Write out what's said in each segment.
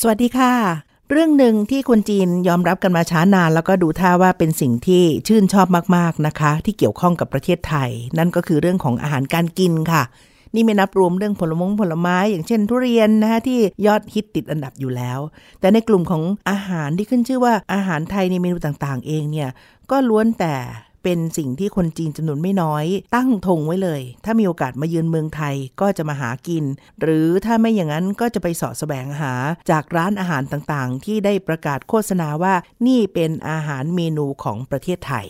สวัสดีค่ะ เรื่องหนึ่งที่คนจีนยอมรับกันมาช้านาน แล้วก็ดูท่าว่าเป็นสิ่งที่ชื่นชอบมากๆนะคะ ที่เกี่ยวข้องกับประเทศไทย นั่นก็คือเรื่องของอาหารการกินค่ะ นี่ไม่นับรวมเรื่องผลมงผลไม้ อย่างเช่นทุเรียนนะคะที่ยอดฮิตติดอันดับอยู่แล้ว แต่ในกลุ่มของอาหารที่ขึ้นชื่อว่าอาหารไทยในเมนูต่างๆ เองเนี่ยก็ล้วนแต่ เป็นสิ่งที่คนจีนจำนวนไม่น้อย ตั้งธงไว้เลย ถ้ามีโอกาสมาเยือนเมืองไทยก็จะมาหากิน หรือถ้าไม่อย่างนั้นก็จะไปสาะแสวงหาจากร้านอาหารต่างๆ ที่ได้ประกาศโฆษณาว่านี่เป็นอาหารเมนูของประเทศไทย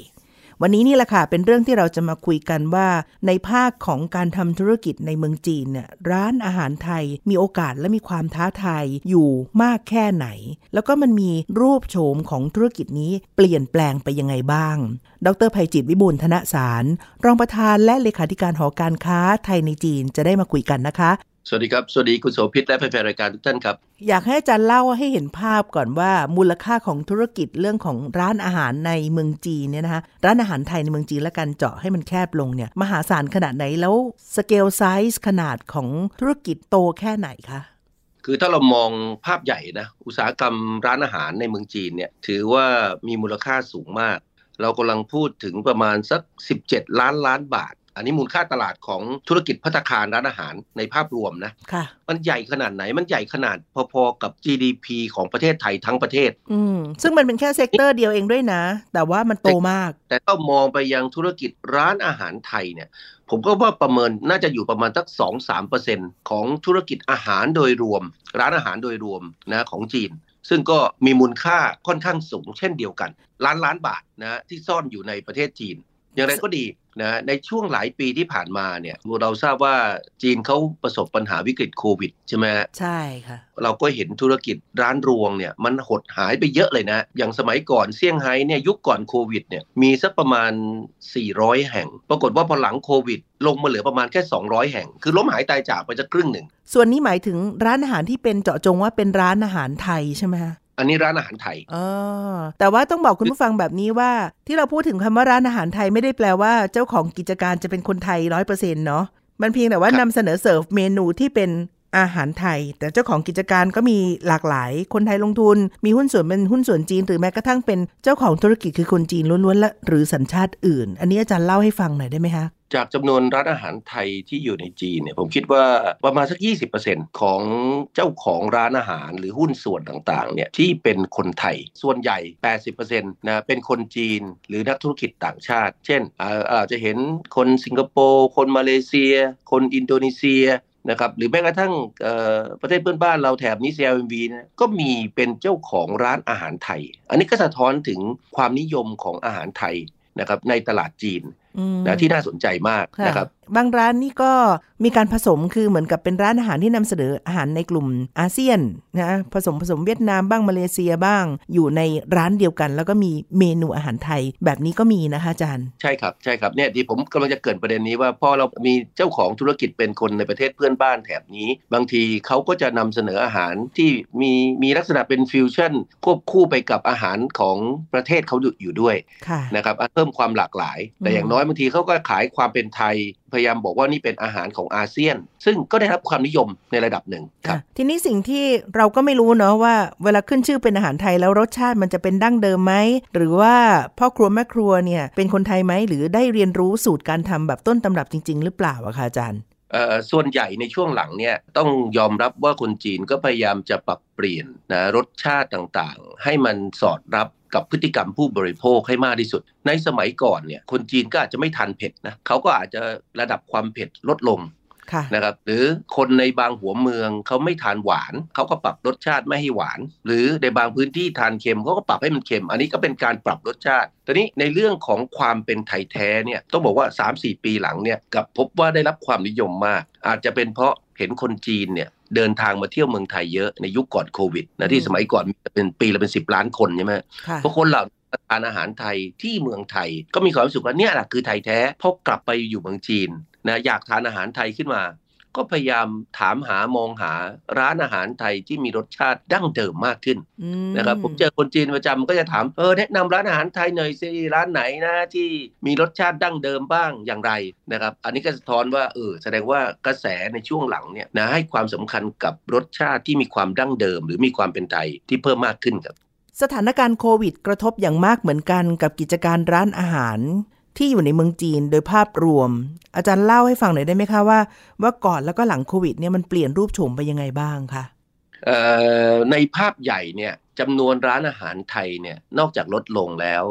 วันนี้นี่แหละค่ะเป็นเรื่องที่เราจะมาคุยกันว่า ในภาคของการทำธุรกิจในเมืองจีนเนี่ยร้านอาหารไทยมีโอกาสและมีความท้าทายอยู่มากแค่ไหน แล้วก็มันมีรูปโฉมของธุรกิจนี้เปลี่ยนแปลงไปยังไงบ้าง ดรภัยจิตวิบูลธนสาร รองประธานและเลขาธิการหอการค้าไทยในจีนจะได้มาคุยกันนะคะ สวัสดีครับ สวัสดีคุณโสภิตและแฟนๆรายการทุกท่านครับ อยากให้อาจารย์เล่าให้เห็นภาพก่อนว่ามูลค่าของธุรกิจเรื่องของร้านอาหารในเมืองจีนเนี่ยนะคะร้านอาหารไทยในเมืองจีนและการเจาะให้มันแคบลงเนี่ยมหาศาลขนาดไหนแล้ว scale size ขนาดของธุรกิจโตแค่ไหนคะคือถ้าเรามองภาพใหญ่นะอุตสาหกรรมร้านอาหารในเมืองจีนเนี่ยถือว่ามีมูลค่าสูงมาก เรากำลังพูดถึงประมาณสัก 17 ล้านล้านบาท อันนี้มูลค่าตลาดของธุรกิจพัตตาคารร้านอาหารในภาพรวมนะค่ะมันใหญ่ขนาดไหนมันใหญ่ขนาดพอๆกับ GDP ของประเทศไทยทั้งประเทศ อืมซึ่งมันเป็นแค่ sector เดียวเองด้วยนะ แต่ว่ามันโตมาก แต่ก็มองไปยังธุรกิจร้านอาหารไทยเนี่ย ผมก็ว่าประเมินน่าจะอยู่ประมาณสัก 2-3%ของธุรกิจอาหารโดยรวม ร้านอาหารโดยรวมนะของจีนซึ่งก็มีมูลค่าค่อนข้างสูงเช่นเดียวกัน ล้านล้านบาทนะที่ซ่อนอยู่ในประเทศจีน อย่างไรก็ดีนะในช่วงหลายปีที่ผ่านมาเนี่ยเราทราบว่าจีนเขาประสบปัญหาวิกฤตโควิดใช่ไหมฮะใช่ค่ะเราก็เห็นธุรกิจร้านรวงเนี่ยมันหดหายไปเยอะเลยนะ อย่างสมัยก่อนเซี่ยงไฮ้เนี่ยยุคก่อนโควิดเนี่ยมีสักประมาณ 400 แห่ง ปรากฏว่าพอหลังโควิด ลงมาเหลือประมาณแค่ 200 แห่ง คือล้มหายตายจากไปจะครึ่งหนึ่ง ส่วนนี้หมายถึงร้านอาหารที่เป็นเจาะจงว่าเป็นร้านอาหารไทยใช่ไหมคะ อันนี้ร้านอาหารไทยอ๋อแต่ว่าต้องบอกคุณผู้ฟังแบบนี้ว่า ที่เราพูดถึงคำว่าร้านอาหารไทยไม่ได้แปลว่าเจ้าของกิจการจะเป็นคนไทยร้อยเปอร์เซ็นต์เนาะมันเพียงแต่ว่าครับนำเสนอเสิร์ฟเมนูที่เป็น อาหารไทย แต่เจ้าของกิจการก็มีหลากหลายคนไทยลงทุน มีหุ้นส่วนเป็นหุ้นส่วนจีน หรือแม้กระทั่งเป็นเจ้าของธุรกิจคือคนจีนล้วนๆและหรือสัญชาติอื่น อันนี้อาจารย์เล่าให้ฟังหน่อยได้ไหมคะจากจำนวนร้านอาหารไทยที่อยู่ในจีนเนี่ยผมคิดว่าประมาณสัก 20%ของเจ้าของร้านอาหารหรือหุ้นส่วนต่างๆเนี่ยที่เป็นคนไทยส่วนใหญ่ 80%นะเป็นคนจีนหรือนักธุรกิจต่างชาติ เช่นอาอาจจะเห็นคนสิงคโปร์ คนมาเลเซีย คนอินโดนีเซีย นะครับหรือแม้กระทั่งประเทศเพื่อนบ้านเราแถบนี้ CLMV นะก็มีเป็นเจ้าของร้านอาหารไทย อันนี้ก็สะท้อนถึงความนิยมของอาหารไทยนะครับในตลาดจีนนะที่น่าสนใจมากนะครับ บางร้านนี่ก็มีการผสมคือเหมือนกับเป็นร้านอาหารที่นำเสนออาหารในกลุ่มอาเซียนนะผสมผสมเวียดนามบ้างมาเลเซียบ้าง อยู่ในร้านเดียวกัน แล้วก็มีเมนูอาหารไทยแบบนี้ก็มีนะคะอาจารย์ ใช่ครับใช่ครับเนี่ยที่ผมกำลังจะเกริดประเด็นนี้ว่าพอเรามีเจ้าของธุรกิจเป็นคนในประเทศเพื่อนบ้านแถบนี้ บางทีเขาก็จะนำเสนออาหารที่มีมีลักษณะเป็นฟิวชั่นควบคู่ไปกับอาหารของประเทศเขาอยู่ด้วยค่ะนะครับเพิ่มความหลากหลาย แต่อืมอย่างน้อยบางทีเขาก็ขายความเป็นไทยพยายามบอกว่านี่เป็นอาหารของอาเซียน ซึ่งก็ได้รับความนิยมในระดับหนึ่งครับค่ะทีนี้สิ่งที่เราก็ไม่รู้เนาะว่า เวลาขึ้นชื่อเป็นอาหารไทยแล้วรสชาติมันจะเป็นดั้งเดิมไหมหรือว่าพ่อครัวแม่ครัวเนี่ยเป็นคนไทยไหมหรือได้เรียนรู้สูตรการทำแบบต้นตำรับจริง ๆ หรือเปล่าอะคะอาจารย์เอ่อส่วนใหญ่ในช่วงหลังเนี่ยต้องยอมรับว่าคนจีนก็พยายามจะปรับเปลี่ยนนะรสชาติต่างๆ ให้มันสอดรับ กับพฤติกรรมผู้บริโภคให้มากที่สุด ในสมัยก่อนเนี่ยคนจีนก็อาจจะไม่ทานเผ็ดนะเขาก็อาจจะระดับความเผ็ดลดลงค่ะนะครับหรือคนในบางหัวเมืองเขาไม่ทานหวาน เขาก็ปรับรสชาติไม่ให้หวาน หรือในบางพื้นที่ทานเค็มเขาก็ปรับให้มันเค็ม อันนี้ก็เป็นการปรับรสชาติตอนนี้ในเรื่องของความเป็นไทยแท้เนี่ยต้องบอกว่า 3-4 ปีหลังเนี่ยกลับพบว่าได้รับความนิยมมาก อาจจะเป็นเพราะเห็นคนจีนเนี่ย เดินทางมาเที่ยวเมืองไทยเยอะในยุคก่อนโควิดนะที่สมัยก่อนเป็นปีละเป็นสิบล้านคนใช่ไหมเพราะคนเหล่าทานอาหารไทยที่เมืองไทยก็มีความรู้สึกว่าเนี่ยแหละคือไทยแท้พอกลับไปอยู่เมืองจีนนะอยากทานอาหารไทยขึ้นมา ก็พยายามถามหามองหาร้านอาหารไทยที่มีรสชาติดั้งเดิมมากขึ้นนะครับผมเจอคนจีนประจำก็จะถามเออแนะนำร้านอาหารไทยหน่อยสิร้านไหนนะที่มีรสชาติดั้งเดิมบ้างอย่างไรนะครับ อันนี้ก็สะท้อนว่าเออแสดงว่ากระแสในช่วงหลังเนี่ยนะให้ความสำคัญกับรสชาติที่มีความดั้งเดิม หรือมีความเป็นไทยที่เพิ่มมากขึ้นครับสถานการณ์โควิด กระทบอย่างมากเหมือนกันกับกิจการร้านอาหาร ที่อยู่ในเมืองจีนโดยภาพรวม อาจารย์เล่าให้ฟังหน่อยได้ไหมคะว่า ว่าก่อนแล้วก็หลังโควิดเนี่ยมันเปลี่ยนรูปโฉมไปยังไงบ้างคะในภาพใหญ่เนี่ยจำนวนร้านอาหารไทยเนี่ยนอกจากลดลงแล้ว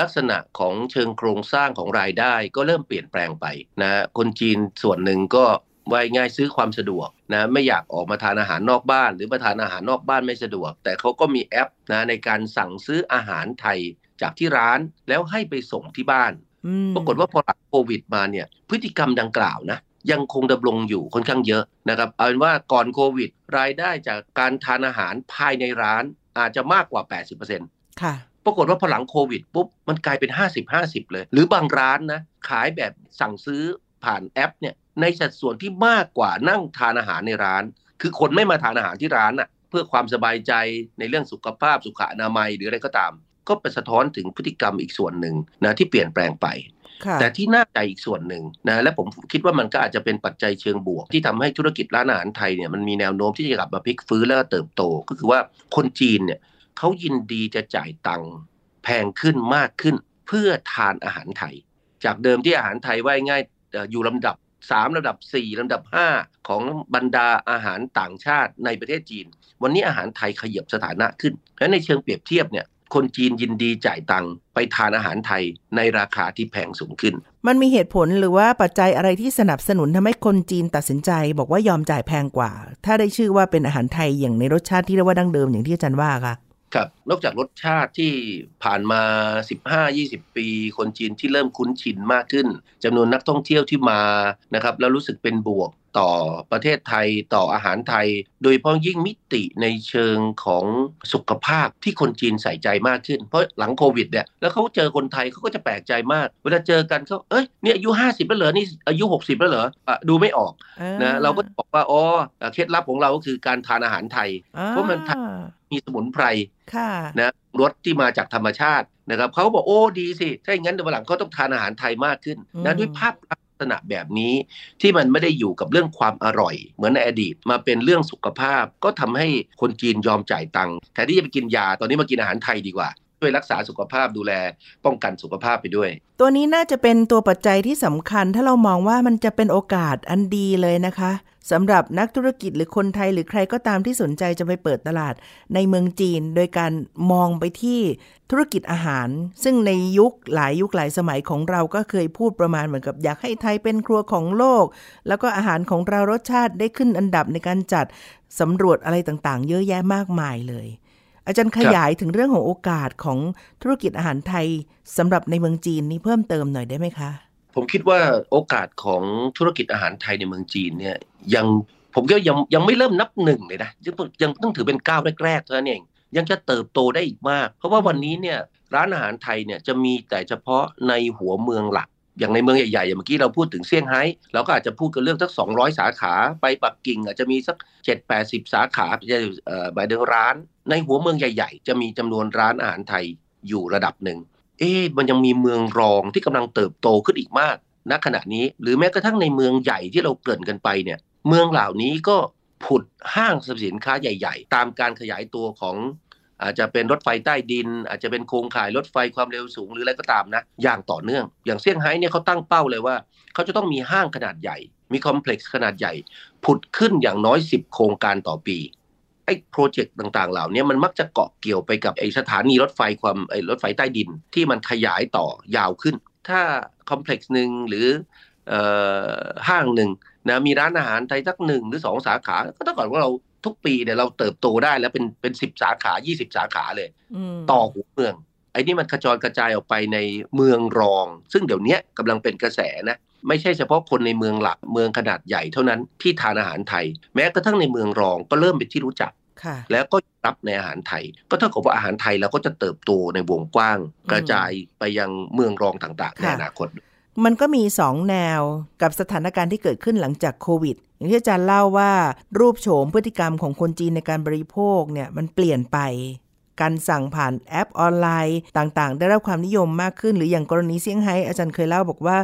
ลักษณะของเชิงโครงสร้างของรายได้ก็เริ่มเปลี่ยนแปลงไปนะคนจีนส่วนหนึ่งก็ไว้ง่ายซื้อความสะดวกนะไม่อยากออกมาทานอาหารนอกบ้าน หรือมาทานอาหารนอกบ้านไม่สะดวก แต่เขาก็มีแอปนะในการสั่งซื้ออาหารไทยจากที่ร้านแล้วให้ไปส่งที่บ้าน ปรากฏว่าพอหลังโควิดมาเนี่ยพฤติกรรมดังกล่าวนะยังคงดำรงอยู่ค่อนข้างเยอะนะครับเอาเป็นว่าก่อนโควิด รายได้จากการทานอาหารภายในร้านอาจจะมากกว่า 80%ค่ะปรากฏว่าพอหลังโควิดปุ๊บมันกลายเป็น 50-50 เลย หรือบางร้านนะขายแบบสั่งซื้อผ่านแอปเนี่ยในสัดส่วนที่มากกว่านั่งทานอาหารในร้าน คือคนไม่มาทานอาหารที่ร้านอะเพื่อความสบายใจในเรื่องสุขภาพสุขอนามัยหรืออะไรก็ตาม ก็เป็นสะท้อนถึงพฤติกรรมอีกส่วนหนึ่งนะที่เปลี่ยนแปลงไป แต่ที่น่าใจอีกส่วนหนึ่งนะและผมคิดว่ามันก็อาจจะเป็นปัจจัยเชิงบวก ที่ทำให้ธุรกิจร้านอาหารไทยเนี่ยมันมีแนวโน้มที่จะกลับมาพลิกฟื้นแล้วก็เติบโต ก็คือว่าคนจีนเนี่ยเขายินดีจะจ่ายตังค์แพงขึ้นมากขึ้นเพื่อทานอาหารไทย จากเดิมที่อาหารไทยว่าง่ายอยู่ลำดับ3ลำดับ4ลำดับ5ของบรรดาอาหารต่างชาติในประเทศจีน วันนี้อาหารไทยขยับสถานะขึ้น และในเชิงเปรียบเทียบเนี่ย คนจีนยินดีจ่ายตังค์ไปทานอาหารไทยในราคาที่แพงสูงขึ้น มันมีเหตุผลหรือว่าปัจจัยอะไรที่สนับสนุนทำให้คนจีนตัดสินใจ บอกว่ายอมจ่ายแพงกว่า ถ้าได้ชื่อว่าเป็นอาหารไทยอย่างในรสชาติที่เรียกว่าดั้งเดิมอย่างที่อาจารย์ว่าค่ะครับนอกจากรสชาติที่ผ่านมา 15-20 ปี คนจีนที่เริ่มคุ้นชินมากขึ้นจำนวนนักท่องเที่ยวที่มานะครับแล้วรู้สึกเป็นบวก ต่อประเทศไทยต่ออาหารไทย โดยเฉพาะยิ่งมิติในเชิงของสุขภาพที่คนจีนใส่ใจมากขึ้น เพราะหลังโควิดเนี่ยแล้วเขาเจอคนไทยเขาก็จะแปลกใจมาก เวลาเจอกันเขาเอ้ยนี่อายุ 50 แล้วเหรอนี่อายุ 60 แล้วเหรออดูไม่ออกนะเราก็บอกว่าอ๋อเคล็ดลับของเราก็คือการทานอาหารไทย เพราะมันมีสมุนไพรนะรสที่มาจากธรรมชาตินะครับเขาบอกโอ้ดีสิถ้าอย่างนั้นเดี๋ยววันหลังเขาต้องทานอาหารไทยมากขึ้นนะด้วยภาพลักษ ษณะแบบนี้ ที่มันไม่ได้อยู่กับเรื่องความอร่อย เหมือนในอดีตมาเป็นเรื่องสุขภาพก็ทำให้คนจีนยอมจ่ายตังค์แทนที่จะไปกินยาตอนนี้มากินอาหารไทยดีกว่า วยรักษาสุขภาพดูแลป้องกันสุขภาพไปด้วย ตัวนี้น่าจะเป็นตัวปัจจัยที่สำคัญ ถ้าเรามองว่ามันจะเป็นโอกาสอันดีเลยนะคะสำหรับนักธุรกิจหรือคนไทยหรือใครก็ตามที่สนใจจะไปเปิดตลาดในเมืองจีน โดยการมองไปที่ธุรกิจอาหาร ซึ่งในยุคหลายยุคหลายสมัยของเราก็เคยพูดประมาณเหมือนกับอยากให้ไทยเป็นครัวของโลก แล้วก็อาหารของเรารสชาติได้ขึ้นอันดับในการจัดสำรวจอะไรต่างๆ เยอะแยะมากมายเลย อาจารย์ขยายถึงเรื่องของโอกาสของธุรกิจอาหารไทยสำหรับในเมืองจีนนี้เพิ่มเติมหน่อยได้ไหมคะ ผมคิดว่าโอกาสของธุรกิจอาหารไทยในเมืองจีนเนี่ยยังผมก็ยังยังไม่เริ่มนับหนึ่งเลยนะยังยังต้องถือเป็นก้าวแรกๆเท่านั้นเองยังจะเติบโตได้อีกมาก เพราะว่าวันนี้เนี่ยร้านอาหารไทยเนี่ยจะมีแต่เฉพาะในหัวเมืองหลัก อย่างในเมืองใหญ่ๆอย่างเมื่อกี้เราพูดถึงเซี่ยงไฮ้เราก็อาจจะพูดกันเรื่องสัก 200 สาขาไปปักกิ่ง อาจจะมีสัก 7-80 สาขาจะหมายถึงร้าน ในหัวเมืองใหญ่ ๆ จะมีจำนวนร้านอาหารไทยอยู่ระดับหนึ่งเอ๊มันยังมีเมืองรองที่กำลังเติบโตขึ้นอีกมากณขณะนี้หรือแม้กระทั่งในเมืองใหญ่ที่เราเกริ่นกันไปเนี่ยเมืองเหล่านี้ก็ผุดห้างสรรพสินค้าใหญ่ ๆ ตามการขยายตัวของ อาจจะเป็นรถไฟใต้ดิน อาจจะเป็นโครงข่ายรถไฟความเร็วสูงหรืออะไรก็ตามนะ อย่างต่อเนื่อง อย่างเซี่ยงไฮ้เนี่ยเขาตั้งเป้าเลยว่า เขาจะต้องมีห้างขนาดใหญ่ มีคอมเพล็กซ์ขนาดใหญ่ ผุดขึ้นอย่างน้อย 10 โครงการต่อปีไอ้โปรเจกต์ต่างๆ เหล่านี้มันมักจะเกาะเกี่ยวไปกับไอ้สถานีรถไฟความไอ้รถไฟใต้ดินที่มันขยายต่อยาวขึ้น ถ้าคอมเพล็กซ์หนึ่งหรือห้างหนึ่งนะมีร้านอาหารไทยสักหนึ่งหรือสองสาขา ก็ต้องก่อนว่าเรา ทุกปีเนี่ยเราเติบโตได้แล้วเป็นเป็นสิบสาขายี่สิบสาขาเลย ต่อหัวเมืองอ้นี่มันกระจรกระจายออกไปในเมืองรอง ซึ่งเดี๋ยวนี้กำลังเป็นกระแสนะไม่ใช่เฉพาะคนในเมืองหลักเมืองขนาดใหญ่เท่านั้นที่ทานอาหารไทย แม้กระทั่งในเมืองรองก็เริ่มเป็นที่รู้จักแล้วก็รับในอาหารไทย ก็เท่ากับว่าอาหารไทยเราก็จะเติบโตในวงกว้าง กระจายไปยังเมืองรองต่างๆในอนาคต มันก็มีสองแนวกับสถานการณ์ที่เกิดขึ้นหลังจากโควิด อย่างที่อาจารย์เล่าว่ารูปโฉมพฤติกรรมของคนจีนในการบริโภคเนี่ยมันเปลี่ยนไป การสั่งผ่านแอปออนไลน์ต่างๆ ได้รับความนิยมมากขึ้น หรืออย่างกรณีเซี่ยงไฮ้อาจารย์เคยเล่าบอกว่า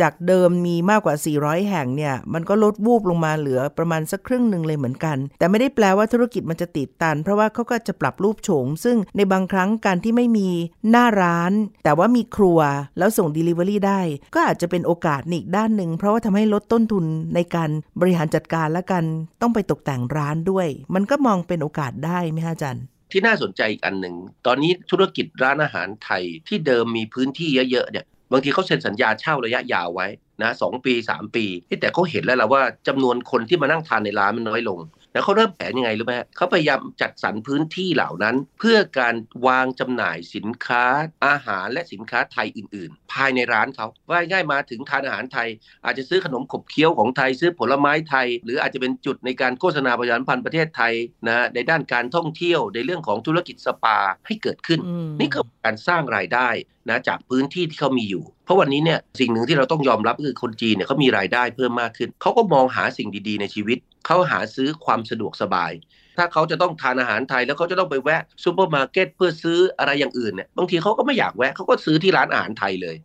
จากเดิมมีมากกว่า 400 แห่งเนี่ยมันก็ลดวูบลงมาเหลือประมาณสักครึ่งหนึ่งเลยเหมือนกัน แต่ไม่ได้แปลว่าธุรกิจมันจะติดตัน เพราะว่าเขาก็จะปรับรูปโฉม ซึ่งในบางครั้งการที่ไม่มีหน้าร้าน แต่ว่ามีครัวแล้วส่ง Delivery ได้ ก็อาจจะเป็นโอกาสอีกด้านหนึ่ง เพราะว่าทำให้ลดต้นทุนในการบริหารจัดการและกันต้องไปตกแต่งร้านด้วย มันก็มองเป็นโอกาสได้ไหมคะอาจารย์ ที่น่าสนใจอีกอันหนึ่ง ตอนนี้ธุรกิจร้านอาหารไทยที่เดิมมีพื้นที่เยอะๆเนี่ยบางทีเขาเซ็นสัญญาเช่าระยะยาวไว้นะสปี 3 ปี แต่เขาเห็นแล้วล่ะว่าจำนวนคนที่มานั่งทานในร้านมันน้อยลง แล้วเขาเริ่มแผนยังไงรู้ไหมเขาพยายามจัดสรรพื้นที่เหล่านั้น เพื่อการวางจำหน่ายสินค้าอาหารและสินค้าไทยอื่น ๆ ภายในร้านเขาว่าง่ายมาถึงทานอาหารไทย อาจจะซื้อขนมขบเคี้ยวของไทยซื้อผลไม้ไทย หรืออาจจะเป็นจุดในการโฆษณาประชาสัมพันธ์ประเทศไทยนะในด้านการท่องเที่ยวในเรื่องของธุรกิจสปาให้เกิดขึ้น นี่คือการสร้างรายได้นะจากพื้นที่ที่เขามีอยู่เพ ราะวันนี้เนี่ยสิ่งหนึ่งที่เราต้องยอมรับคือคนจีนเนี่ยเขามีรายได้เพิ่มมากขึ้น เขาก็มองหาสิ่งดีๆในชีวิต เขาหาซื้อความสะดวกสบาย ถ้าเขาจะต้องทานอาหารไทยแล้วเขาจะต้องไปแวะซูเปอร์มาร์เก็ตเพื่อซื้ออะไรอย่างอื่นเนี่ยบางทีเขาก็ไม่อยากแวะเขาก็ซื้อที่ร้านอาหารไทยเลย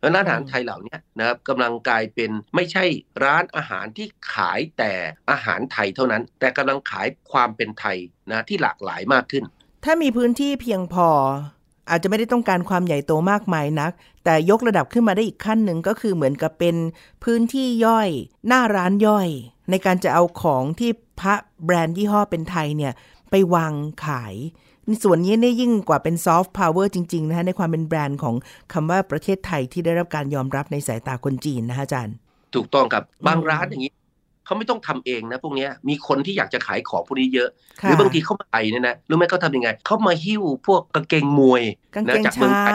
แล้วร้านอาหารไทยเหล่านี้นะครับกำลังกลายเป็นไม่ใช่ร้านอาหารที่ขายแต่อาหารไทยเท่านั้น แต่กำลังขายความเป็นไทยนะที่หลากหลายมากขึ้น ถ้ามีพื้นที่เพียงพอ อาจจะไม่ได้ต้องการความใหญ่โตมากมายนัก แต่ยกระดับขึ้นมาได้อีกขั้นหนึ่งก็คือเหมือนกับเป็นพื้นที่ย่อย หน้าร้านย่อย ในการจะเอาของที่แปะแบรนด์ยี่ห้อเป็นไทยเนี่ย ไปวางขายในส่วนนี้เนี่ยยิ่งกว่าเป็นซอฟต์พาวเวอร์จริง ๆ นะคะในความเป็นแบรนด์ของคำว่าประเทศไทยที่ได้รับการยอมรับในสายตาคนจีนนะคะอาจารย์ ถูกต้องครับบางร้านอย่างนี้ เขาไม่ต้องทำเองนะพวกนี้มีคนที่อยากจะขายของพวกนี้เยอะ หรือบางทีเขามาไทยเนี่ยนะรู้ไหมเขาทำยังไงเขามาหิ้วพวกกางเกงมวยจากเมืองไทย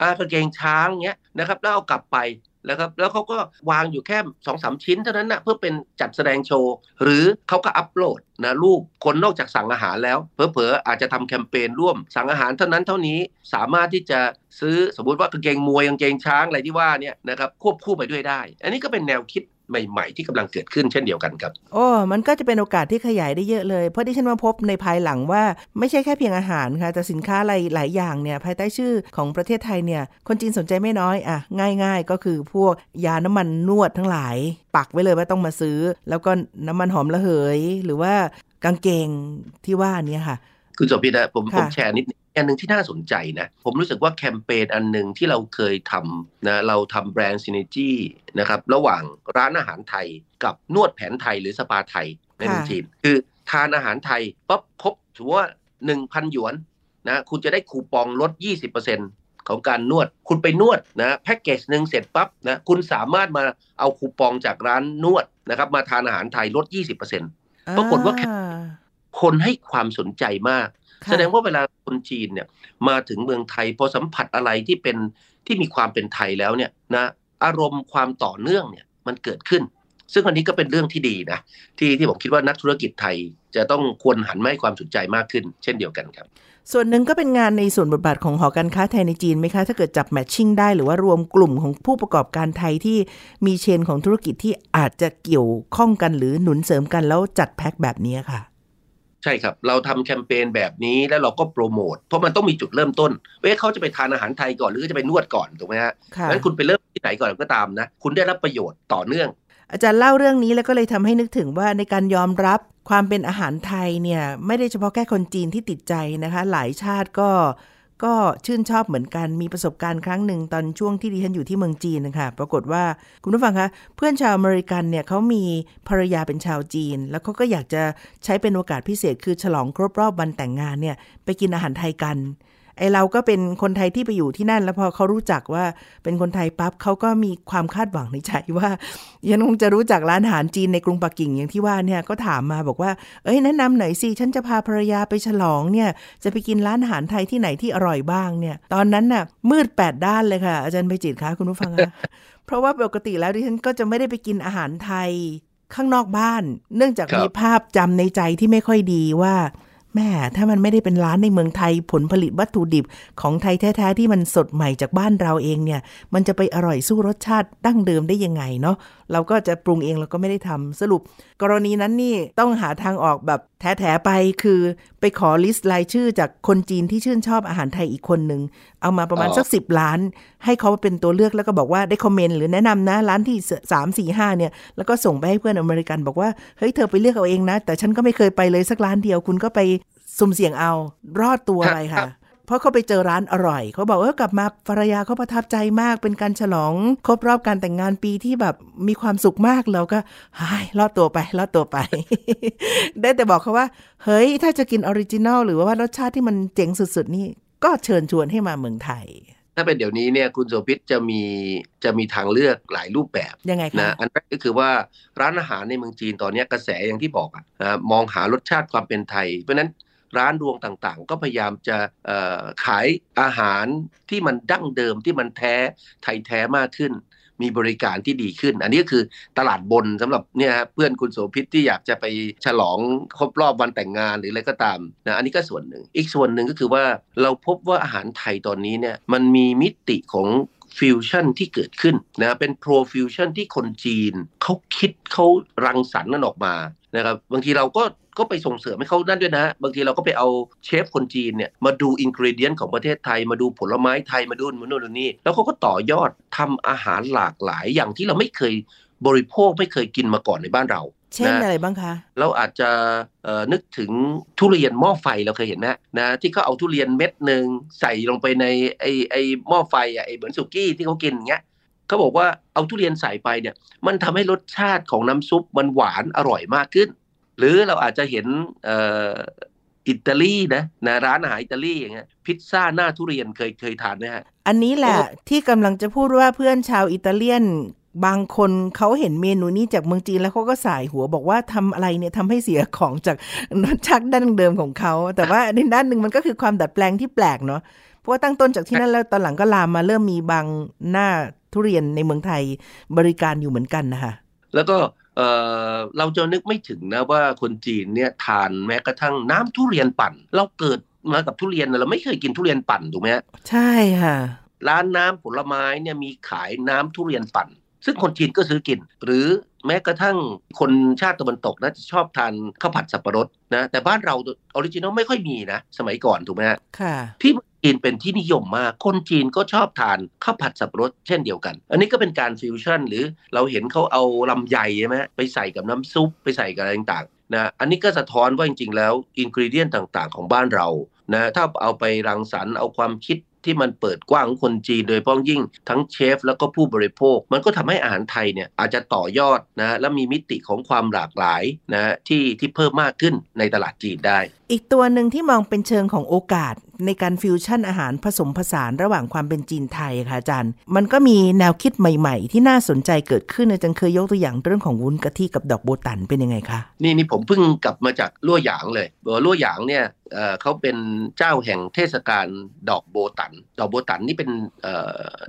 อ่ากางเกงช้างเงี้ยนะครับแล้วเอากลับไปแล้วครับแล้วเขาก็วางอยู่แค่สองสามชิ้นเท่านั้นนะเพื่อเป็นจัดแสดงโชว์ หรือเขาก็อัปโหลดนะรูปคนนอกจากสั่งอาหารแล้วเพอๆอาจจะทำแคมเปญร่วม สั่งอาหารเท่านั้นเท่านี้สามารถที่จะซื้อสมมติว่ากางเกงมวยกางเกงช้างอะไรที่ว่าเนี่ยนะครับควบคู่ไปด้วยได้ อันนี้ก็เป็นแนวคิด ใหม่ ๆ ที่กำลังเกิดขึ้นเช่นเดียวกันครับโอ้มันก็จะเป็นโอกาสที่ขยายได้เยอะเลย เพราะที่ฉันมาพบในภายหลังว่าไม่ใช่แค่เพียงอาหารค่ะแต่สินค้าอะไรหลายอย่างเนี่ยภายใต้ชื่อของประเทศไทยเนี่ยคนจีนสนใจไม่น้อยอะง่าย ๆ ก็คือพวกยาน้ำมันนวดทั้งหลาย ปักไว้เลยว่าต้องมาซื้อ แล้วก็น้ำมันหอมระเหย หรือว่ากางเกงที่ว่านี้ค่ะ คุณสมพินะผมผมแชร์นิด อันหนึ่งที่น่าสนใจนะผมรู้สึกว่าแคมเปญอันหนึ่งที่เราเคยทำนะเราทำแบรนด์ซินจีนะครับระหว่างร้านอาหารไทยกับนวดแผนไทยหรือสปาไทยในเมืองจีนคือทานอาหารไทยปั๊บครบถือว่าหนึ่งพันหยวนนะคุณจะได้คูปองลด 20%ของการนวด คุณไปนวดนะแพ็กเกจหนึ่งเสร็จปั๊บนะคุณสามารถมาเอาคูปองจากร้านนวดนะครับมาทานอาหารไทยลด 20%ปรากฏว่าคนให้ความสนใจมาก แสดงว่าเวลาคนจีนเนี่ยมาถึงเมืองไทยพอสัมผัสอะไรที่เป็นที่มีความเป็นไทยแล้วเนี่ยนะอารมณ์ความต่อเนื่องเนี่ยมันเกิดขึ้น ซึ่งอันนี้ก็เป็นเรื่องที่ดีนะที่ที่ผมคิดว่านักธุรกิจไทยจะต้องควรหันมาให้ความสนใจมากขึ้น เช่นเดียวกันครับ ส่วนหนึ่งก็เป็นงานในส่วนบทบาทของหอการค้าไทยในจีนไหมคะ ถ้าเกิดจับแมทชิ่งได้หรือว่ารวมกลุ่มของผู้ประกอบการไทยที่มีเชนของธุรกิจที่อาจจะเกี่ยวข้องกันหรือหนุนเสริมกันแล้วจัดแพ็คแบบนี้ค่ะ ใช่ครับ เราทำแคมเปญแบบนี้แล้วเราก็โปรโมทเพราะมันต้องมีจุดเริ่มต้นเว้เขาจะไปทานอาหารไทยก่อนหรือจะไปนวดก่อนถูกไหมฮะงั้นคุณไปเริ่มที่ไหนก่อนก็ตามนะ คุณได้รับประโยชน์ต่อเนื่อง อาจารย์เล่าเรื่องนี้แล้วก็เลยทำให้นึกถึงว่าในการยอมรับความเป็นอาหารไทยเนี่ยไม่ได้เฉพาะแค่คนจีนที่ติดใจนะคะ หลายชาติก็ ก็ชื่นชอบเหมือนกันมีประสบการณ์ครั้งหนึ่งตอนช่วงที่ดิฉันอยู่ที่เมืองจีนนะคะปรากฏว่าคุณผู้ฟังคะเพื่อนชาวอเมริกันเนี่ยเขามีภรรยาเป็นชาวจีน แล้วเขาก็อยากจะใช้เป็นโอกาสพิเศษคือฉลองครบรอบวันแต่งงานเนี่ยไปกินอาหารไทยกัน ไอเราก็เป็นคนไทยที่ไปอยู่ที่นั่น แล้วพอเขารู้จักว่าเป็นคนไทยปั๊บเขาก็มีความคาดหวังในใจว่ายันคงจะรู้จักร้านอาหารจีนในกรุงปักกิ่งอย่างที่ว่าเนี่ยก็ถามมาบอกว่า เอ้ยแนะนำหน่อยสิฉันจะพาภรรยาไปฉลองเนี่ย จะไปกินร้านอาหารไทยที่ไหนที่อร่อยบ้างเนี่ย ตอนนั้นน่ะ มืดแปดด้านเลยค่ะ อาจารย์ไปจิตคะคุณผู้ฟังคะเพราะว่าปกติแล้วดิฉันก็จะไม่ได้ไปกินอาหารไทยข้างนอกบ้าน เนื่องจากมีภาพจำในใจที่ไม่ค่อยดีว่า แม่ถ้ามันไม่ได้เป็นร้านในเมืองไทยผลผลิตวัตถุดิบของไทยแท้ๆที่มันสดใหม่จากบ้านเราเองเนี่ย มันจะไปอร่อยสู้รสชาติดั้งเดิมได้ยังไงเนาะเราก็จะปรุงเองเราก็ไม่ได้ทำสรุป กรณีนั้นนี่ต้องหาทางออกแบบแท้ๆไปคือไปขอ list รายชื่อจากคนจีนที่ชื่นชอบอาหารไทยอีกคนหนึ่ง เอามาประมาณสักสิบร้าน ให้เขาเป็นตัวเลือกแล้วก็บอกว่าได้ comment หรือแนะนำนะ ร้านที่สามสี่ห้าเนี่ย แล้วก็ส่งไปให้เพื่อนอเมริกันบอกว่า เฮ้ยเธอไปเลือกเอาเองนะ แต่ฉันก็ไม่เคยไปเลยสักร้านเดียวคุณก็ไปสุ่มเสี่ยงเอารอดตัวไปค่ะ เพราะเขาไปเจอร้านอร่อย เขาบอกเออกลับมาภรรยาเขาประทับใจมากเป็นการฉลอง ครบรอบการแต่งงานปีที่แบบมีความสุขมากเราก็หายรอดตัวไปรอดตัวไป ได้แต่บอกเขาว่า เฮ้ย ถ้าจะกิน original หรือว่ารสชาติที่มันเจ๋งสุด ๆ นี่ก็เชิญชวนให้มาเมืองไทยถ้าเป็นเดี๋ยวนี้เนี่ยคุณโสภิตจะมีจะมีทางเลือกหลายรูปแบบยังไงคะนะอันแรกก็คือว่าร้านอาหารในเมืองจีนตอนนี้กระแสอย่างที่บอกอะนะมองหารสชาติความเป็นไทย เพราะฉะนั้น ร้านรวงต่างๆ ก็พยายามจะขายอาหารที่มันดั้งเดิมที่มันแท้ไทยแท้มากขึ้น มีบริการที่ดีขึ้น อันนี้ก็คือตลาดบนสำหรับเนี่ยเพื่อนคุณโสภิตที่อยากจะไปฉลองครบรอบวันแต่งงานหรืออะไรก็ตามนะอันนี้ก็ส่วนหนึ่ง อีกส่วนหนึ่งก็คือว่าเราพบว่าอาหารไทยตอนนี้เนี่ยมันมีมิติของฟิวชั่นที่เกิดขึ้นนะเป็นโปรฟิวชั่นที่คนจีนเขาคิดเขารังสรรค์นั่นออกมานะครับบางทีเราก็ ก็ไปส่งเสริมให้เขานั่นด้วยนะ บางทีเราก็ไปเอาเชฟคนจีนเนี่ยมาดูอินกรีเดียนของประเทศไทยมาดูผลไม้ไทยมาดูนู่นนู่นนี่แล้วเขาก็ต่อยอดทำอาหารหลากหลายอย่างที่เราไม่เคยบริโภคไม่เคยกินมาก่อนในบ้านเราเช่นอะไรบ้างคะ เราอาจจะนึกถึงทุเรียนหม้อไฟเราเคยเห็นนะนะที่เขาเอาทุเรียนเม็ดหนึ่งใส่ลงไปในไอไอหม้อไฟอะไอเหมือนสุกี้ที่เขากินเงี้ยเขาบอกว่าเอาทุเรียนใส่ไปเนี่ยมันทำให้รสชาติของน้ำซุปมันหวานอร่อยมากขึ้น หรือเราอาจจะเห็นอิตาลีนะนะร้านอาหารอิตาลีอย่างเงี้ยพิซซ่าหน้าทุเรียนเคยเคยทานไหมฮะ อันนี้แหละที่กำลังจะพูดว่าเพื่อนชาวอิตาเลียน บางคนเขาเห็นเมนูนี้จากเมืองจีนแล้วเขาก็สายหัวบอกว่าทำอะไรเนี่ยทำให้เสียของจากรสชาติดั้งเดิมของเขา แต่ว่าในด้านหนึ่งมันก็คือความดัดแปลงที่แปลกเนาะเพราะว่าตั้งต้นจากที่นั่นแล้วตอนหลังก็ลามมาเริ่มมีบางหน้าทุเรียนในเมืองไทยบริการอยู่เหมือนกันนะคะแล้วก็ เออเราจะนึกไม่ถึงนะว่าคนจีนเนี่ยทานแม้กระทั่งน้ำทุเรียนปั่น เราเกิดมากับทุเรียนเราไม่เคยกินทุเรียนปั่นถูกไหมใช่ค่ะร้านน้ำผลไม้เนี่ยมีขายน้ำทุเรียนปั่น ซึ่งคนจีนก็ซื้อกิน หรือแม้กระทั่งคนชาติตะวันตกนะชอบทานข้าวผัดสับปะรดนะแต่บ้านเรา original ไม่ค่อยมีนะ สมัยก่อนถูกไหมฮะค่ะที่ จีนเป็นที่นิยมมาก คนจีนก็ชอบทานข้าวผัดสับปะรดเช่นเดียวกัน อันนี้ก็เป็นการฟิวชั่น หรือเราเห็นเขาเอาลำไยใช่ไหมไปใส่กับน้ำซุปไปใส่กับอะไรต่างๆนะอันนี้ก็สะท้อนว่าจริงๆ แล้วอินกรีเดียนต่างๆ ของบ้านเรานะถ้าเอาไปรังสรรค์เอาความคิดที่มันเปิดกว้างคนจีนโดยพ้องยิ่งทั้งเชฟแล้วก็ผู้บริโภค มันก็ทำให้อาหารไทยเนี่ยอาจจะต่อยอดนะและมีมิติของความหลากหลายนะที่ที่เพิ่มมากขึ้นในตลาดจีนได้ อีกตัวหนึ่งที่มองเป็นเชิงของโอกาส ในการฟิวชั่นอาหารผสมผสานระหว่างความเป็นจีนไทยค่ะอาจารย์ มันก็มีแนวคิดใหม่ๆ ที่น่าสนใจเกิดขึ้นอาจารย์เคยยกตัวอย่างเรื่องของวุ้นกะทิกับดอกโบตันเป็นยังไงคะนี่นี่ผมเพิ่งกลับมาจากลั่วหยางเลยลั่วหยางเนี่ยเขาเป็นเจ้าแห่งเทศกาลดอกโบตัน ดอกโบตันนี่เป็นอ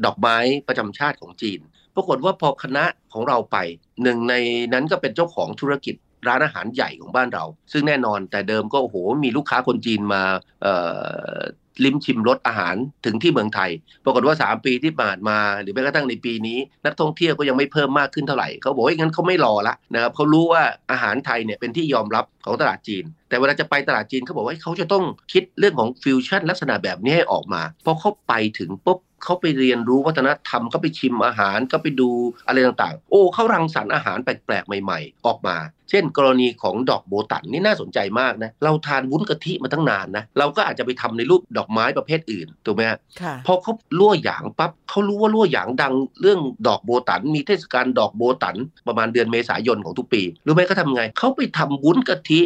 ดอกไม้ประจำชาติของจีน ปรากฏว่าพอคณะของเราไปหนึ่งในนั้นก็เป็นเจ้าของธุรกิจ ร้านอาหารใหญ่ของบ้านเรา ซึ่งแน่นอนแต่เดิมก็โอ้โหมีลูกค้าคนจีนมาลิ้มชิมรสอาหารถึงที่เมืองไทย ปรากฏว่า 3 ปีที่ผ่านมา หรือแม้กระทั่งในปีนี้ นักท่องเที่ยวก็ยังไม่เพิ่มมากขึ้นเท่าไหร่ เขาบอกว่างั้นเขาไม่รอละนะครับเขารู้ว่าอาหารไทยเนี่ยเป็นที่ยอมรับ ของตลาดจีน แต่เวลาจะไปตลาดจีนเขาบอกว่าเขาจะต้องคิดเรื่องของฟิวชั่นลักษณะแบบนี้ให้ออกมาพอเขาไปถึงปุ๊บเขาไปเรียนรู้วัฒนธรรมเขาไปชิมอาหารก็ไปดูอะไรต่างๆ โอ้เขารังสรรค์อาหารแปลกๆ ใหม่ๆ ออกมา เช่น กรณีของดอกโบตันนี่น่าสนใจมากนะเราทานวุ้นกะทิมาตั้งนานนะเราก็อาจจะไปทำในรูปดอกไม้ประเภทอื่นถูกไหมฮะพอเขาลั่วหยางปั๊บเขารู้ว่าลั่วหยางดังเรื่องดอกโบตันมีเทศกาลดอกโบตันประมาณเดือนเมษายนของทุกปีรู้ไหมเขาทำไงเขาไปทำวุ้นกะทิทิ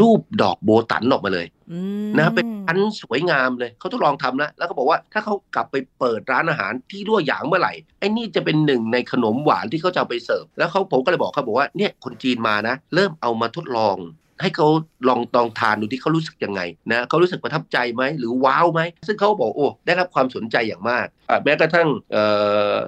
รูปดอกโบตันออกมาเลยอืมนะเป็นชั้นสวยงามเลยเขาทดลองทำแล้วแล้วก็บอกว่าถ้าเขากลับไปเปิดร้านอาหารที่รั่วหยางเมื่อไหร่ไอ้นี่จะเป็นหนึ่งในขนมหวานที่เขาจะเอาไปเสิร์ฟแล้วเขาผมก็เลยบอกเขาบอกว่าเนี่ยคนจีนมานะ เริ่มเอามาทดลอง ให้เขาลองลองทานดูที่เขารู้สึกยังไงนะเขารู้สึกประทับใจไหมหรือว้าวไหมซึ่งเขาบอกโอ้ได้รับความสนใจอย่างมากแม้กระทั่ง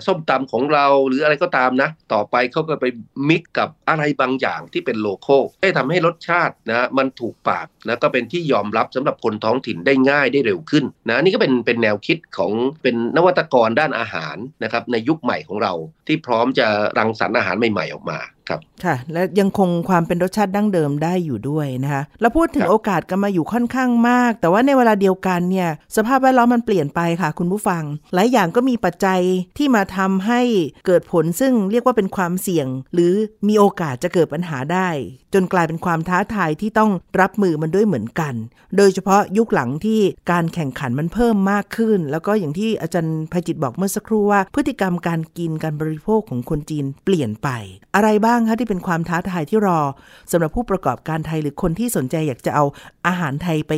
ส้มตำของเราหรืออะไรก็ตามนะ ต่อไปเขาก็ไปมิกกับอะไรบางอย่างที่เป็นโลโก้ให้ทำให้รสชาตินะมันถูกปากแล้วก็เป็นที่ยอมรับสำหรับคนท้องถิ่นได้ง่ายได้เร็วขึ้นนะนี่ก็เป็นเป็นแนวคิดของเป็นนวัตกรด้านอาหารนะครับในยุคใหม่ของเราที่พร้อมจะรังสรรค์อาหารใหม่ ๆ ออกมา ครับค่ะ และยังคงความเป็นรสชาติดั้งเดิมได้อยู่ด้วยนะคะเราพูดถึงครับโอกาสกันมาอยู่ค่อนข้างมาก แต่ว่าในเวลาเดียวกันเนี่ยสภาพแวดล้อมมันเปลี่ยนไปค่ะ คุณผู้ฟัง หลายอย่างก็มีปัจจัยที่มาทำให้เกิดผลซึ่งเรียกว่าเป็นความเสี่ยง หรือมีโอกาสจะเกิดปัญหาได้ จนกลายเป็นความท้าทายที่ต้องรับมือมันด้วยเหมือนกัน โดยเฉพาะยุคหลังที่การแข่งขันมันเพิ่มมากขึ้น แล้วก็อย่างที่อาจารย์ภัยจิตบอกเมื่อสักครู่ว่า พฤติกรรมการกินการบริโภคของคนจีนเปลี่ยนไป อะไรบ้างคะที่เป็นความท้าทายที่รอสำหรับผู้ประกอบการไทยหรือคนที่สนใจอยากจะเอาอาหารไทยไป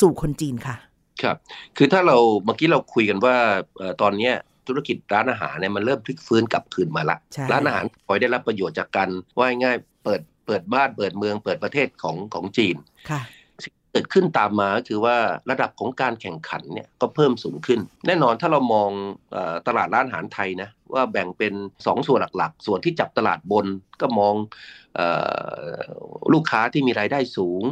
สู่คนจีนค่ะ ครับ คือถ้าเราเมื่อกี้เราคุยกันว่าเอ่อตอนเนี้ยธุรกิจร้านอาหารเนี่ยมันเริ่มพลิกฟื้นกลับคืนมาละใช่ร้านอาหารคอยได้รับประโยชน์จากการว่าง่ายๆเปิดเปิดบ้านเปิดเมืองเปิดประเทศของของจีนค่ะสิ่งที่ เกิดขึ้นตามมาก็คือว่าระดับของการแข่งขันเนี่ยก็เพิ่มสูงขึ้น แน่นอนถ้าเรามองตลาดร้านอาหารไทยนะว่าแบ่งเป็น 2 ส่วนหลักๆ ส่วนที่จับตลาดบนก็มองออลูกค้าที่มีรายได้สูง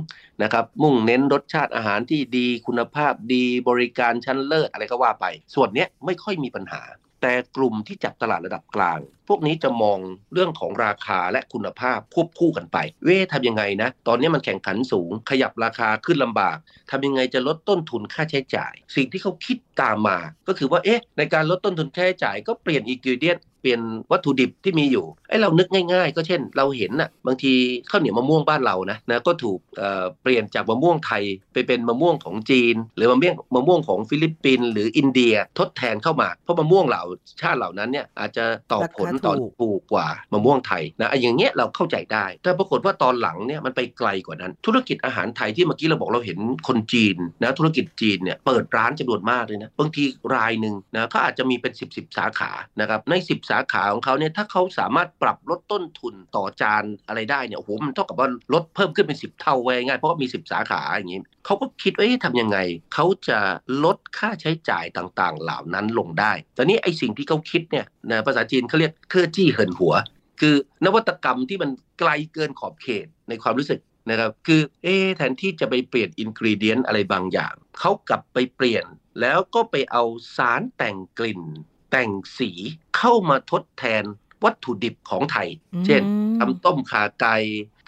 นะครับมุ่งเน้นรสชาติอาหารที่ดีคุณภาพดีบริการชั้นเลิศอะไรก็ว่าไป ส่วนนี้ไม่ค่อยมีปัญหา แต่กลุ่มที่จับตลาดระดับกลาง พวกนี้จะมองเรื่องของราคาและคุณภาพควบคู่กันไป เว้ทำยังไงนะ ตอนนี้มันแข่งขันสูง ขยับราคาขึ้นลำบากทำยังไงจะลดต้นทุนค่าใช้จ่าย สิ่งที่เขาคิดตามมา ก็คือว่าเอ๊ะในการลดต้นทุนค่าใช้จ่ายก็เปลี่ยนอีกิวเดียน ปลี่ยนวัตถุดิบที่มีอยู่ไอ้เรานึกง่ายๆ ก็เช่น เราเห็นน่ะบางทีข้าวเหนียวมะม่วงบ้านเรานะนะก็ถูกเอ่อเปลี่ยนจากมะม่วงไทยไปเป็นมะม่วงของจีน หรือมะม่วงมะม่วงของฟิลิปปินส์หรืออินเดียทดแทนเข้ามาเพราะมะม่วงเหล่าชาติเหล่านั้นเนี่ยอาจจะตอบผลตอราคาถูกถูกกว่ามะม่วงไทยนะไอ้อย่างเงี้ยเราเข้าใจได้ แต่ปรากฏว่าตอนหลังเนี่ยมันไปไกลกว่านั้น ธุรกิจอาหารไทยที่เมื่อกี้เราบอกเราเห็นคนจีนนะธุรกิจจีนเนี่ยเปิดร้านจำนวนมากเลยนะบางทีรายหนึ่งนะเขาอาจจะมีเป็น 10บสสาขานะครับใน 10สาาขาของเขาเนี่ยถ้าเขาสามารถปรับลดต้นทุนต่อจานอะไรได้เนี่ยโอ้โหมันเท่ากับว่าลดเพิ่มขึ้นเป็น 10 เท่าไว้ง่ายเพราะว่ามี10 สาขาอย่างนี้เขาก็คิดว่าทำยังไงเขาจะลดค่าใช้จ่ายต่างๆ เหล่านั้นลงได้ต่นี่ไอ้สิ่งที่เขาคิดเนี่ยนะภาษาจีนเขาเรียกเครือจี้เหินหัว คือนวัตกรรมที่มันไกลเกินขอบเขตในความรู้สึกนะครับคือเอ๊แทนที่จะไปเปลี่ยนอินกรีเดียนอะไรบางอย่าง เขากลับไปเปลี่ยน แล้วก็ไปเอาสารแต่งกลิ่น แต่งสีเข้ามาทดแทนวัตถุดิบของไทย เช่นอืมทำต้มขาไก่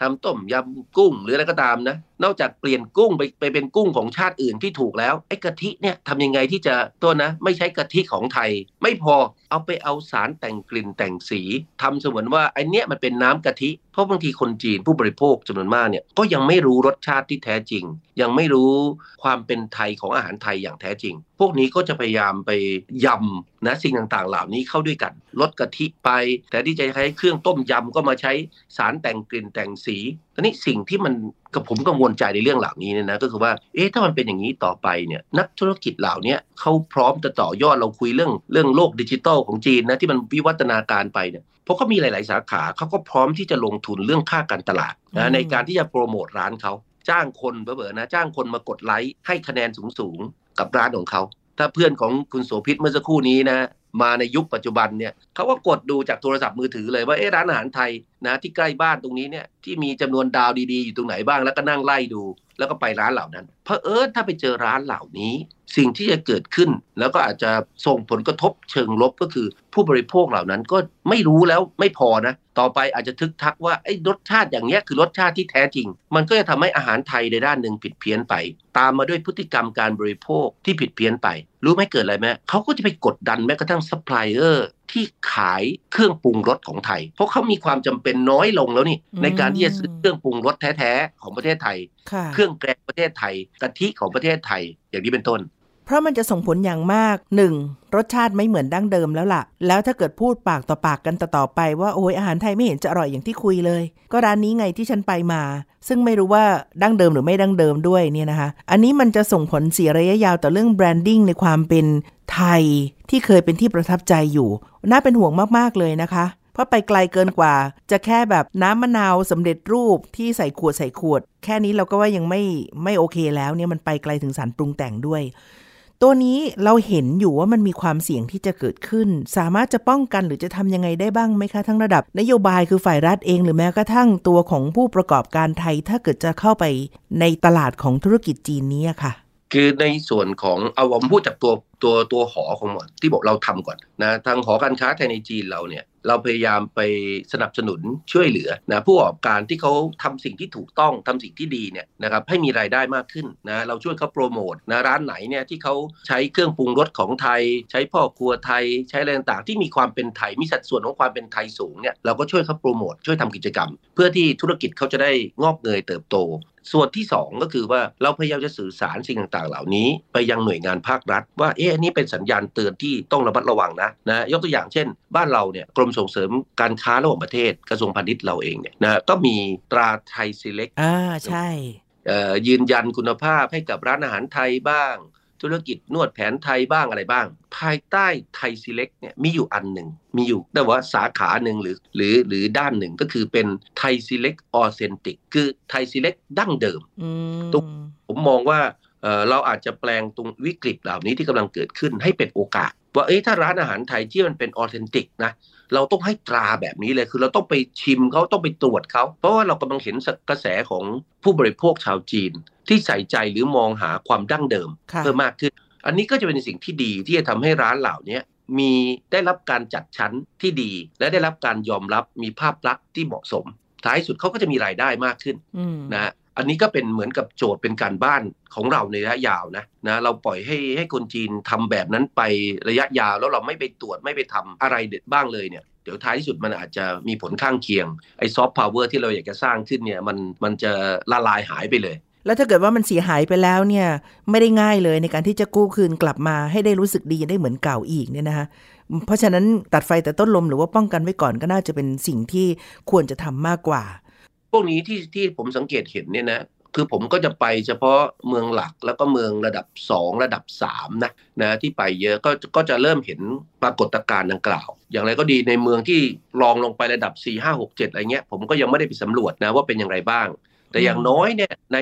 ทำต้มยำกุ้งหรืออะไรก็ตามนะ นอกจากเปลี่ยนกุ้งไปไปเป็นกุ้งของชาติอื่นที่ถูกแล้วไอ้กะทิเนี่ยทำยังไงที่จะตัวนะ ไม่ใช้กะทิของไทย ไม่พอเอาไปเอาสารแต่งกลิ่นแต่งสีทำเสมือนว่าไอ้เนี้ยมันเป็นน้ำกะทิ เพราะบางทีคนจีนผู้บริโภคจำนวนมากเนี่ยก็ยังไม่รู้รสชาติที่แท้จริง ยังไม่รู้ความเป็นไทยของอาหารไทยอย่างแท้จริง พวกนี้ก็จะพยายามไปยำนะสิ่งต่างๆ เหล่านี้เข้าด้วยกันลดกะทิไป แต่ที่จะใช้เครื่องต้มยำก็มาใช้สารแต่งกลิ่นแต่งสี ทีนี้สิ่งที่มันกับผมกังวลใจในเรื่องเหล่านี้เนี่ยนะก็คือว่าเอ๊ะถ้ามันเป็นอย่างนี้ต่อไปเนี่ยนักธุรกิจเหล่านี้เขาพร้อมจะต่อยอดเราคุยเรื่องเรื่องโลกดิจิทัลของจีนนะที่มันวิวัฒนาการไปเนี่ยเพราะเขามีหลาย ๆ สาขาเขาก็พร้อมที่จะลงทุนเรื่องค่าการตลาดอืนะมในการที่จะโปรโมทร้านเขาจ้างคนเบอๆนะจ้างคนมากดไลค์ให้คะแนนสูง ๆ กับร้านของเขาถ้าเพื่อนของคุณโสภิตเมื่อสักครู่นี้นะมาในยุคปัจจุบันเนี่ยเขาก็กดดูจากโทรศัพท์มือถือเลยว่าเอ๊ะร้านอาหารไทยนะที่ใกล้บ้านตรงนี้เนี่ยที่มีจำนวนดาวดีๆอยู่ตรงไหนบ้างแล้วก็นั่งไล่ดู แล้วก็ไปร้านเหล่านั้นเพราะเอิญถ้าไปเจอร้านเหล่านี้ สิ่งที่จะเกิดขึ้น แล้วก็อาจจะส่งผลกระทบเชิงลบก็คือ ผู้บริโภคเหล่านั้นก็ไม่รู้แล้วไม่พอนะ ต่อไปอาจจะทึกทักว่าไอ้รสชาติอย่างเนี้ยคือรสชาติที่แท้จริง มันก็จะทำให้อาหารไทยในด้านหนึ่งผิดเพี้ยนไป ตามมาด้วยพฤติกรรมการบริโภคที่ผิดเพี้ยนไป รู้ไหมเกิดอะไรไหมเขาก็จะไปกดดันแม้กระทั่งซัพพลายเออร์ที่ขายเครื่องปรุงรสของไทย เพราะเขามีความจำเป็นน้อยลงแล้วนี่ในการที่จะซื้อเครื่องปรุงรสแท้ๆของประเทศไทยค่ะเครื่องแกงประเทศไทยกะทิของประเทศไทยอย่างนี้เป็นต้น เพราะมันจะส่งผลอย่างมาก 1. รสชาติไม่เหมือนดั้งเดิมแล้วล่ะ แล้วถ้าเกิดพูดปากต่อปากกันต่อๆไปว่าโอ้ยอาหารไทยไม่เห็นจะอร่อยอย่างที่คุยเลย ก็ร้านนี้ไงที่ฉันไปมา ซึ่งไม่รู้ว่าดั้งเดิมหรือไม่ดั้งเดิมด้วยเนี่ยนะคะ อันนี้มันจะส่งผลเสียระยะยาวต่อเรื่องแบรนดิ้งในความเป็นไทยที่เคยเป็นที่ประทับใจอยู่ น่าเป็นห่วงมากๆเลยนะคะเพราะไปไกลเกินกว่า จะแค่แบบน้ำมะนาวสำเร็จรูปที่ใส่ขวดใส่ขวด แค่นี้เราก็ว่ายังไม่ไม่โอเคแล้วเนี่ยมันไปไกลถึงสารปรุงแต่งด้วย ตัวนี้เราเห็นอยู่ว่ามันมีความเสี่ยงที่จะเกิดขึ้น สามารถจะป้องกันหรือจะทำยังไงได้บ้างไหมคะทั้งระดับ นโยบายคือฝ่ายรัฐเอง หรือแม้กระทั่งตัวของผู้ประกอบการไทย ถ้าเกิดจะเข้าไปในตลาดของธุรกิจจีนนี้ค่ะ คือในส่วนของเอาผมพูดจากตัวตัวตัวหอของมันที่บอกเราทำก่อนนะทางหอการค้าไทยในจีนเราเนี่ย เราพยายามไปสนับสนุนช่วยเหลือนะผู้ประกอบการที่เขาทำสิ่งที่ถูกต้องทำสิ่งที่ดีเนี่ยนะครับให้มีรายได้มากขึ้นนะเราช่วยเขาโปรโมทนะร้านไหนเนี่ยที่เขาใช้เครื่องปรุงรสของไทย ใช้พ่อครัวไทย ใช้อะไรต่างๆ ที่มีความเป็นไทยมีสัดส่วนของความเป็นไทยสูงเนี่ยเราก็ช่วยเขาโปรโมทช่วยทำกิจกรรม เพื่อที่ธุรกิจเขาจะได้งอกเงยเติบโต ส่วนที่ 2 ก็คือว่าเราพยายามจะสื่อสารสิ่งต่าง ๆ เหล่านี้ ไปยังหน่วยงานภาครัฐ ว่าเอ๊ะอันนี้เป็นสัญญาณเตือนที่ต้องระมัดระวังนะนะยกตัวอย่างเช่น บ้านเราเนี่ยกรมส่งเสริมการค้าระหว่างประเทศกระทรวงพาณิชย์เราเองเนี่ยนะก็มีตราไทยซีเล็กอ่าใช่ยืนยันคุณภาพให้กับร้านอาหารไทยบ้าง ธุรกิจนวดแผนไทยบ้างอะไรบ้าง ภายใต้ไทยซีเล็กเนี่ยมีอยู่อันหนึ่ง มีอยู่แต่ว่าสาขาหนึ่งหรือหรือหรือด้านหนึ่งก็คือเป็นไทยซีเล็กออเซนติกคือไทยซีเล็กดั้งเดิมอืมตุ๊กผมมองว่าเอ่อเราอาจจะแปลงตรงวิกฤตเหล่านี้ที่กำลังเกิดขึ้นให้เป็นโอกาส ว่าเอ้ยถ้าร้านอาหารไทยที่มันเป็นออเทนติกนะ เราต้องให้ตราแบบนี้เลยคือเราต้องไปชิมเขาต้องไปตรวจเขาเพราะว่าเรากำลังเห็นกระแสของผู้บริโภคชาวจีน ที่ใส่ใจหรือมองหาความดั้งเดิมค่ะเพิ่มมากขึ้น อันนี้ก็จะเป็นสิ่งที่ดีที่จะทำให้ร้านเหล่านี้มีได้รับการจัดชั้นที่ดี และได้รับการยอมรับมีภาพลักษณ์ที่เหมาะสม ท้ายสุดเขาก็จะมีรายได้มากขึ้นอืมนะฮะ อันนี้ก็เป็นเหมือนกับโจทย์เป็นการบ้านของเราในระยะยาวนะนะเราปล่อยให้ให้คนจีนทำแบบนั้นไประยะยาว แล้วเราไม่ไปตรวจไม่ไปทำอะไรเด็ดบ้างเลยเนี่ยเดี๋ยวท้ายที่สุดมันอาจจะมีผลข้างเคียงไอ้ซอฟต์พาวเวอร์ที่เราอยากจะสร้างขึ้นเนี่ยมันมันจะละลายหายไปเลย แล้วถ้าเกิดว่ามันเสียหายไปแล้วเนี่ยไม่ได้ง่ายเลยในการที่จะกู้คืนกลับมาให้ได้รู้สึกดีได้เหมือนเก่าอีกเนี่ยนะคะเพราะฉะนั้นตัดไฟแต่ต้นลมหรือว่าป้องกันไว้ก่อนก็น่าจะเป็นสิ่งที่ควรจะทำมากกว่า พวกนี้ที่ที่ผมสังเกตเห็นเนี่ยนะคือผมก็จะไปเฉพาะเมืองหลักแล้วก็เมืองระดับ 2 ระดับ3นะนะที่ไปเยอะก็ก็จะเริ่มเห็นปรากฏการณ์ดังกล่าว อย่างไรก็ดีในเมืองที่รองลงไประดับ 4 5 6 7 อะไรเงี้ยผมก็ยังไม่ได้ไปสำรวจนะว่าเป็นอย่างไรบ้าง แต่อย่างน้อยเนี่ยใน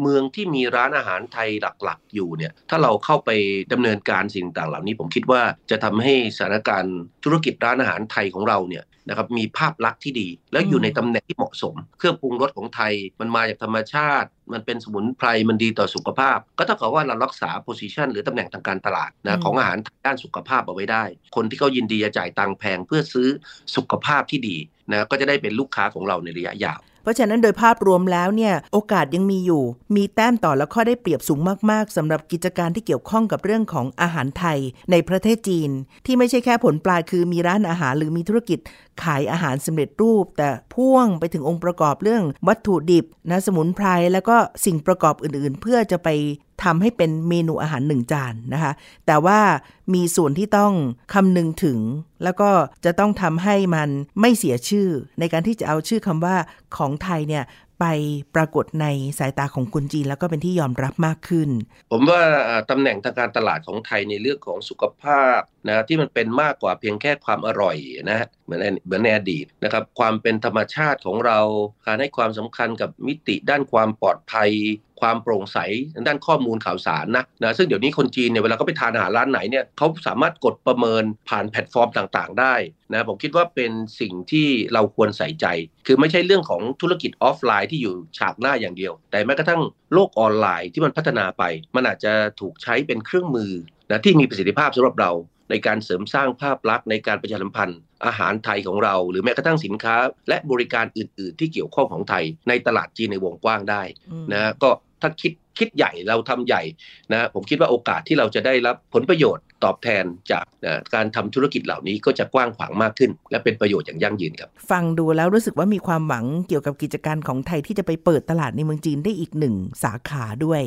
เมืองที่มีร้านอาหารไทยหลักๆ อยู่เนี่ยถ้าเราเข้าไปดำเนินการสิ่งต่างเหล่านี้ผมคิดว่าจะทำให้สถานการณ์ธุรกิจร้านอาหารไทยของเราเนี่ยนะครับมีภาพลักษณ์ที่ดี แล้วอยู่ในตำแหน่งที่เหมาะสม เครื่องปรุงรสของไทยมันมาจากธรรมชาติ มันเป็นสมุนไพรมันดีต่อสุขภาพ ก็เท่ากับว่าเรารักษา position หรือตำแหน่งทางการตลาดอืนะมของอาหารด้านสุขภาพเอาไว้ได้ คนที่เขายินดีจะจ่ายตังค์แพงเพื่อซื้อสุขภาพที่ดีนะก็จะได้เป็นลูกค้าของเราในระยะยาว เพราะฉะนั้นโดยภาพรวมแล้วเนี่ยโอกาสยังมีอยู่ มีแต้มต่อและข้อได้เปรียบสูงมากๆสำหรับกิจการที่เกี่ยวข้องกับเรื่องของอาหารไทยในประเทศจีน ที่ไม่ใช่แค่ผลปลายคือมีร้านอาหารหรือมีธุรกิจขายอาหารสำเร็จรูป แต่พ่วงไปถึงองค์ประกอบเรื่องวัตถุดิบนะสมุนไพรแล้วก็สิ่งประกอบอื่นๆ เพื่อจะไป ทำให้เป็นเมนูอาหารหนึ่งจานนะคะ แต่ว่ามีส่วนที่ต้องคำนึงถึง แล้วก็จะต้องทำให้มันไม่เสียชื่อ ในการที่จะเอาชื่อคำว่าของไทยเนี่ยไปปรากฏในสายตาของคนจีนแล้วก็เป็นที่ยอมรับมากขึ้น ผมว่าเอ่อตำแหน่งทางการตลาดของไทยในเรื่องของสุขภาพนะที่มันเป็นมากกว่าเพียงแค่ความอร่อยนะฮะเหมือนในเหมือนในอดีตนะครับความเป็นธรรมชาติของเราการให้ความสำคัญกับมิติด้านความปลอดภัย ความโปร่งใสด้านข้อมูลข่าวสารนะนะซึ่งเดี๋ยวนี้คนจีนเนี่ยเวลาเขาไปทานอาหารร้านไหนเนี่ยเขาสามารถกดประเมินผ่านแพลตฟอร์มต่างๆ ได้นะผมคิดว่าเป็นสิ่งที่เราควรใส่ใจ คือไม่ใช่เรื่องของธุรกิจออฟไลน์ที่อยู่ฉากหน้าอย่างเดียว แต่แม้กระทั่งโลกออนไลน์ที่มันพัฒนาไป มันอาจจะถูกใช้เป็นเครื่องมือนะที่มีประสิทธิภาพสำหรับเราในการเสริมสร้างภาพลักษณ์ในการประชาสัมพันธ์ อาหารไทยของเรา หรือแม้กระทั่งสินค้า และบริการอื่น ๆ ที่เกี่ยวข้องของไทย ในตลาดจีนในวงกว้างได้นะก็ ถ้าคิดคิดใหญ่เราทำใหญ่นะผมคิดว่าโอกาสที่เราจะได้รับผลประโยชน์ตอบแทนจากการทำธุรกิจเหล่านี้ก็จะกว้างขวางมากขึ้น และเป็นประโยชน์อย่างยั่งยืนครับ ฟังดูแล้วรู้สึกว่ามีความหวังเกี่ยวกับกิจการของไทยที่จะไปเปิดตลาดในเมืองจีนได้อีกหนึ่งสาขาด้วย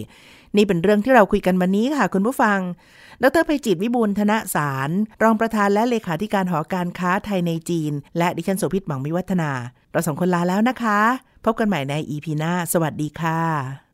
นี่เป็นเรื่องที่เราคุยกันวันนี้ค่ะ คุณผู้ฟัง ดรไพจิตวิบูลธนสาร รองประธานและเลขาธิการหอการค้าไทยในจีน และดิฉันโสภิตหมังมิวัฒนา เราสองคนลาแล้วนะคะ พบกันใหม่ในอีพีหน้า สวัสดีค่ะ